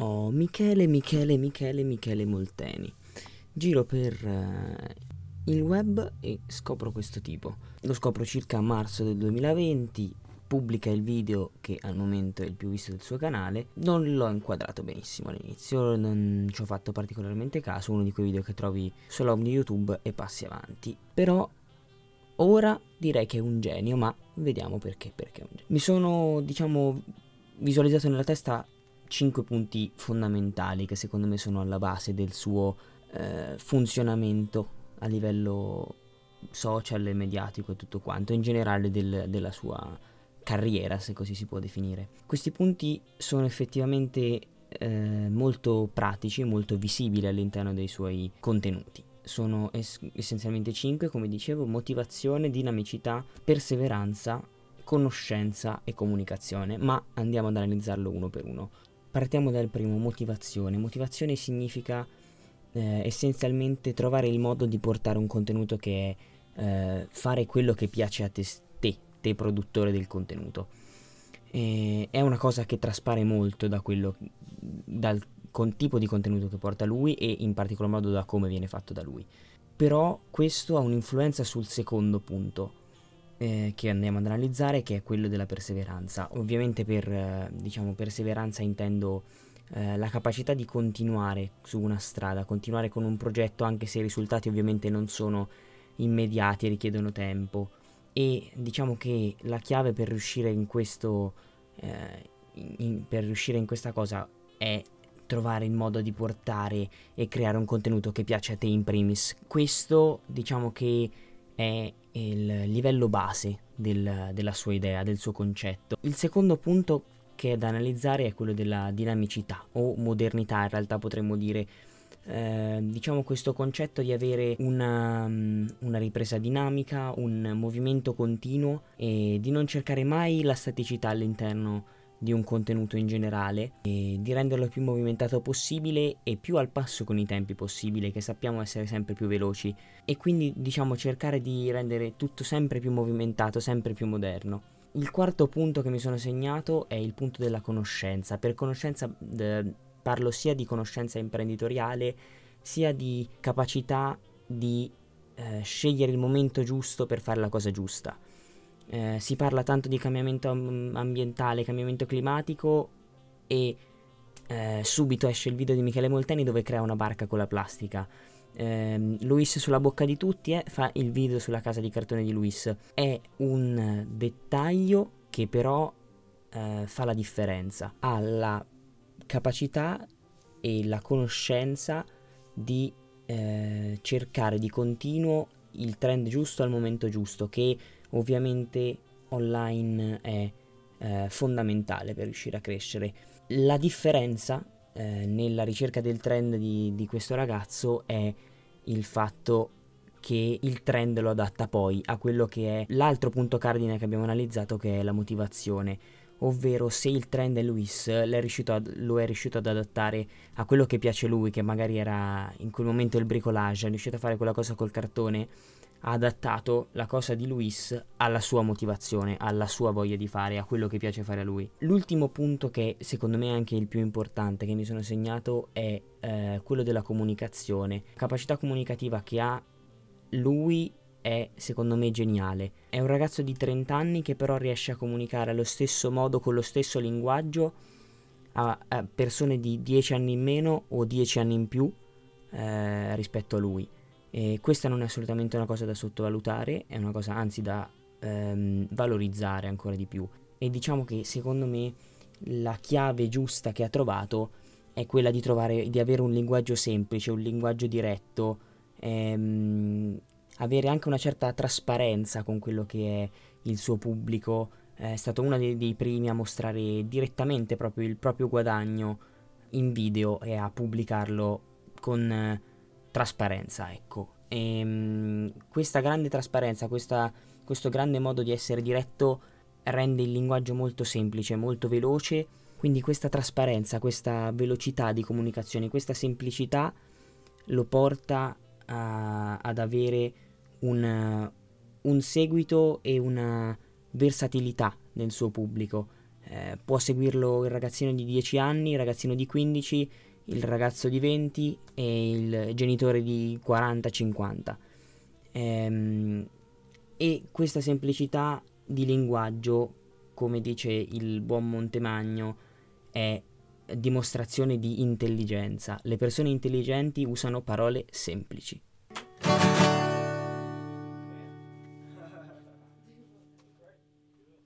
Oh, Michele, Michele, Michele, Michele Molteni. Giro per eh, il web e scopro questo tipo. Lo scopro circa a marzo del 2020, pubblica il video che al momento è il più visto del suo canale. Non l'ho inquadrato benissimo all'inizio, non ci ho fatto particolarmente caso, uno di quei video che trovi sull'home di YouTube e passi avanti. Però ora direi che è un genio, ma vediamo perché, perché. Mi sono, diciamo, visualizzato nella testa 5 punti fondamentali che secondo me sono alla base del suo eh, funzionamento a livello social e mediatico e tutto quanto, in generale del, della sua carriera, se così si può definire. Questi punti sono effettivamente eh, molto pratici, molto visibili all'interno dei suoi contenuti. Sono es- essenzialmente 5, come dicevo, motivazione, dinamicità, perseveranza, conoscenza e comunicazione, ma andiamo ad analizzarlo uno per uno. Partiamo dal primo, motivazione. Motivazione significa eh, essenzialmente trovare il modo di portare un contenuto che è eh, fare quello che piace a te, te, te produttore del contenuto. E è una cosa che traspare molto da quello, dal con tipo di contenuto che porta lui e in particolar modo da come viene fatto da lui. Però questo ha un'influenza sul secondo punto, eh, che andiamo ad analizzare, che è quello della perseveranza. Ovviamente per eh, diciamo, perseveranza intendo eh, la capacità di continuare su una strada, continuare con un progetto anche se i risultati ovviamente non sono immediati e richiedono tempo. E diciamo che la chiave per riuscire in questo, eh, in, per riuscire in questa cosa è trovare il modo di portare e creare un contenuto che piace a te in primis. Questo diciamo che è il livello base del, della sua idea, del suo concetto. Il secondo punto che è da analizzare è quello della dinamicità o modernità, in realtà potremmo dire. Eh, diciamo questo concetto di avere una, una, ripresa dinamica, un movimento continuo e di non cercare mai la staticità all'interno di un contenuto in generale e di renderlo più movimentato possibile e più al passo con i tempi possibile che sappiamo essere sempre più veloci e quindi diciamo cercare di rendere tutto sempre più movimentato, sempre più moderno. Il quarto punto che mi sono segnato è il punto della conoscenza. Per conoscenza eh, parlo sia di conoscenza imprenditoriale sia di capacità di eh, scegliere il momento giusto per fare la cosa giusta eh, si parla tanto di cambiamento ambientale, cambiamento climatico e eh, subito esce il video di Michele Molteni dove crea una barca con la plastica. Eh, Luis sulla bocca di tutti eh, fa il video sulla casa di cartone di Luis. È un dettaglio che però eh, fa la differenza. Ha la capacità e la conoscenza di eh, cercare di continuo il trend giusto al momento giusto che ovviamente online è eh, fondamentale per riuscire a crescere. La differenza eh, nella ricerca del trend di, di questo ragazzo è il fatto che il trend lo adatta poi a quello che è l'altro punto cardine che abbiamo analizzato che è la motivazione ovvero se il trend è Luis è ad, lo è riuscito ad adattare a quello che piace a lui che magari era in quel momento il bricolage è riuscito a fare quella cosa col cartone ha adattato la cosa di Luis alla sua motivazione, alla sua voglia di fare, a quello che piace fare a lui. L'ultimo punto che secondo me è anche il più importante che mi sono segnato è eh, quello della comunicazione. Capacità comunicativa che ha lui è secondo me geniale. È un ragazzo di 30 anni che però riesce a comunicare allo stesso modo, con lo stesso linguaggio a, a persone di 10 anni in meno o 10 anni in più eh, rispetto a lui. E questa non è assolutamente una cosa da sottovalutare, è una cosa anzi da ehm, valorizzare ancora di più. E diciamo che secondo me la chiave giusta che ha trovato è quella di, trovare, di avere un linguaggio semplice, un linguaggio diretto, ehm, avere anche una certa trasparenza con quello che è il suo pubblico. È stato uno dei, dei primi a mostrare direttamente proprio il proprio guadagno in video e a pubblicarlo con trasparenza, ecco. E, um, questa grande trasparenza, questa, questo grande modo di essere diretto rende il linguaggio molto semplice, molto veloce, quindi questa trasparenza, questa velocità di comunicazione, questa semplicità lo porta a, ad avere un, un seguito e una versatilità nel suo pubblico. Eh, può seguirlo il ragazzino di 10 anni, il ragazzino di 15, il ragazzo di 20 e il genitore di 40-50. Ehm, e questa semplicità di linguaggio, come dice il buon Montemagno, è dimostrazione di intelligenza. Le persone intelligenti usano parole semplici.